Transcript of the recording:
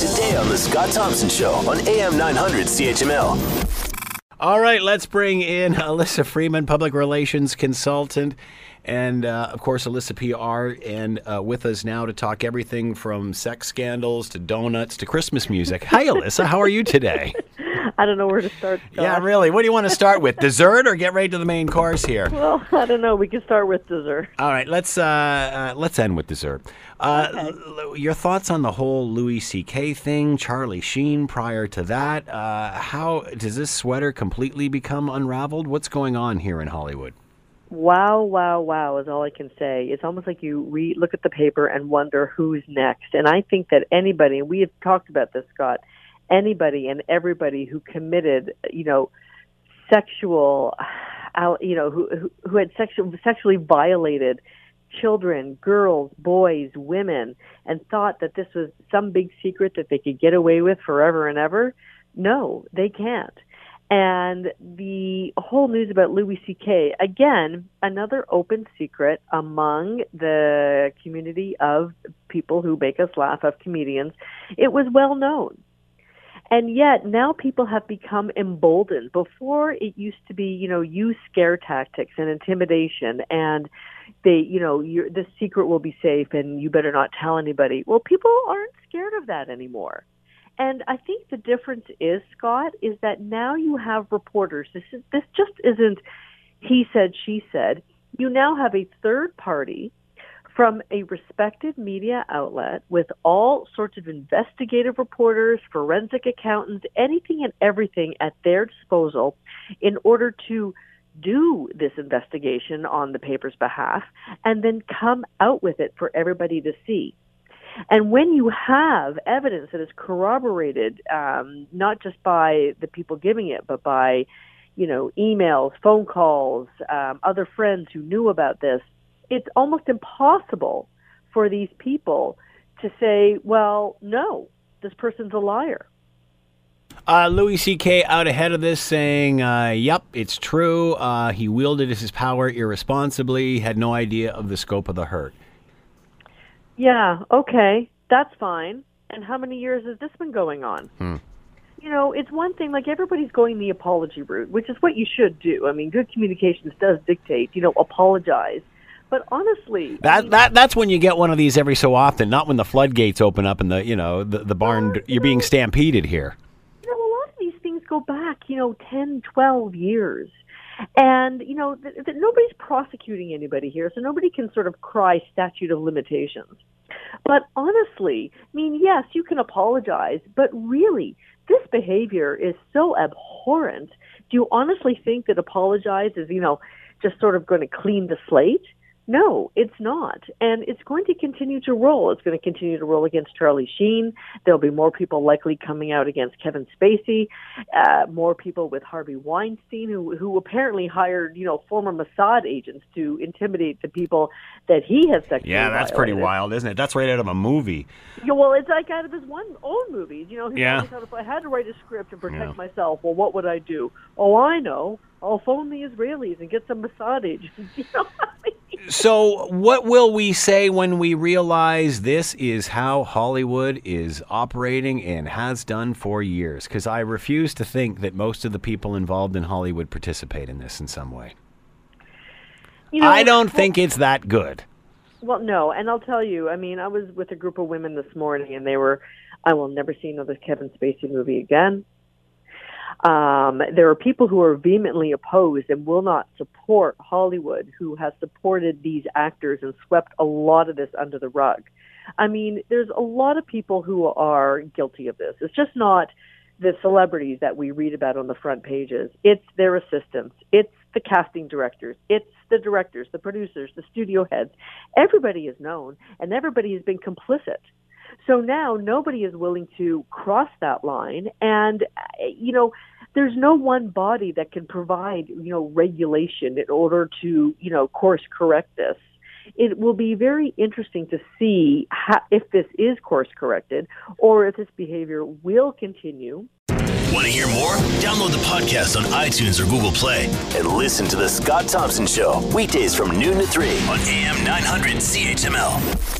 today on The Scott Thompson Show on AM 900 CHML. All right, let's bring in Alyssa Freeman, public relations consultant, and uh, of course, Alyssa PR, and uh, with us now to talk everything from sex scandals to donuts to Christmas music. Hi, Alyssa. How are you today? I don't know where to start. Scott. Yeah, really. What do you want to start with? Dessert or get right to the main course here? Well, I don't know. We can start with dessert. All right, let's uh, uh, let's end with dessert. Uh, l- your thoughts on the whole Louis C.K. thing, Charlie Sheen prior to that? Uh, how does this sweater completely become unraveled? What's going on here in Hollywood? Wow, wow, wow is all I can say. It's almost like you re- look at the paper and wonder who's next. And I think that anybody, and we have talked about this, Scott, anybody and everybody who committed, you know, sexual, you know, who who, who had sexual, sexually violated children, girls, boys, women, and thought that this was some big secret that they could get away with forever and ever. No, they can't. And the whole news about Louis C.K., again, another open secret among the community of people who make us laugh, of comedians. It was well known. And yet now people have become emboldened. Before it used to be, you know, use scare tactics and intimidation and they, you know, your the secret will be safe and you better not tell anybody. Well, people aren't scared of that anymore. And I think the difference is, Scott, is that now you have reporters. This is this just isn't he said, she said. You now have a third party from a respected media outlet with all sorts of investigative reporters, forensic accountants, anything and everything at their disposal in order to do this investigation on the paper's behalf and then come out with it for everybody to see. And when you have evidence that is corroborated, um, not just by the people giving it, but by, you know, emails, phone calls, um, other friends who knew about this, it's almost impossible for these people to say, well, no, this person's a liar. Uh, Louis C.K. out ahead of this, saying, uh, "Yep, it's true. Uh, he wielded his power irresponsibly. Had no idea of the scope of the hurt." Yeah, okay, that's fine. And how many years has this been going on? Hmm. You know, it's one thing, like everybody's going the apology route, which is what you should do. I mean, good communications does dictate, you know, apologize. But honestly, I That mean, that that's when you get one of these every so often, not when the floodgates open up and the you know the, the barn. Well, You're being stampeded here. you know, a lot of these things go back, you know, ten, twelve years. And, you know, th- th- nobody's prosecuting anybody here, so nobody can sort of cry statute of limitations. But honestly, I mean, yes, you can apologize, but really, this behavior is so abhorrent. Do you honestly think that apologize is, you know, just sort of going to clean the slate? No, it's not. And it's going to continue to roll. It's going to continue to roll against Charlie Sheen. There'll be more people likely coming out against Kevin Spacey, uh, more people with Harvey Weinstein, who, who apparently hired, you know, former Mossad agents to intimidate the people that he has sexually Yeah, that's pretty wild, isn't it? That's right out of a movie. Yeah, well, it's like out of his one old movie. You know, he Yeah. thought if I had to write a script and protect Yeah. myself, well, what would I do? Oh, I know. I'll phone the Israelis and get some Mossad agents. You know what I mean? So, what will we say when we realize this is how Hollywood is operating and has done for years? Because I refuse to think that most of the people involved in Hollywood participate in this in some way. You know, I don't think it's that good. Well, no, and I'll tell you. I mean, I was with a group of women this morning, and they were, "I will never see another Kevin Spacey movie again." Um, there are people who are vehemently opposed and will not support Hollywood, who has supported these actors and swept a lot of this under the rug. I mean, there's a lot of people who are guilty of this. It's just not the celebrities that we read about on the front pages. It's their assistants. It's the casting directors. It's the directors, the producers, the studio heads. Everybody is known and everybody has been complicit. So now nobody is willing to cross that line. And, uh, you know, there's no one body that can provide, you know, regulation in order to, you know, course correct this. It will be very interesting to see how, if this is course corrected or if this behavior will continue. Want to hear more? Download the podcast on iTunes or Google Play and listen to The Scott Thompson Show weekdays from noon to 3 on AM 900 CHML.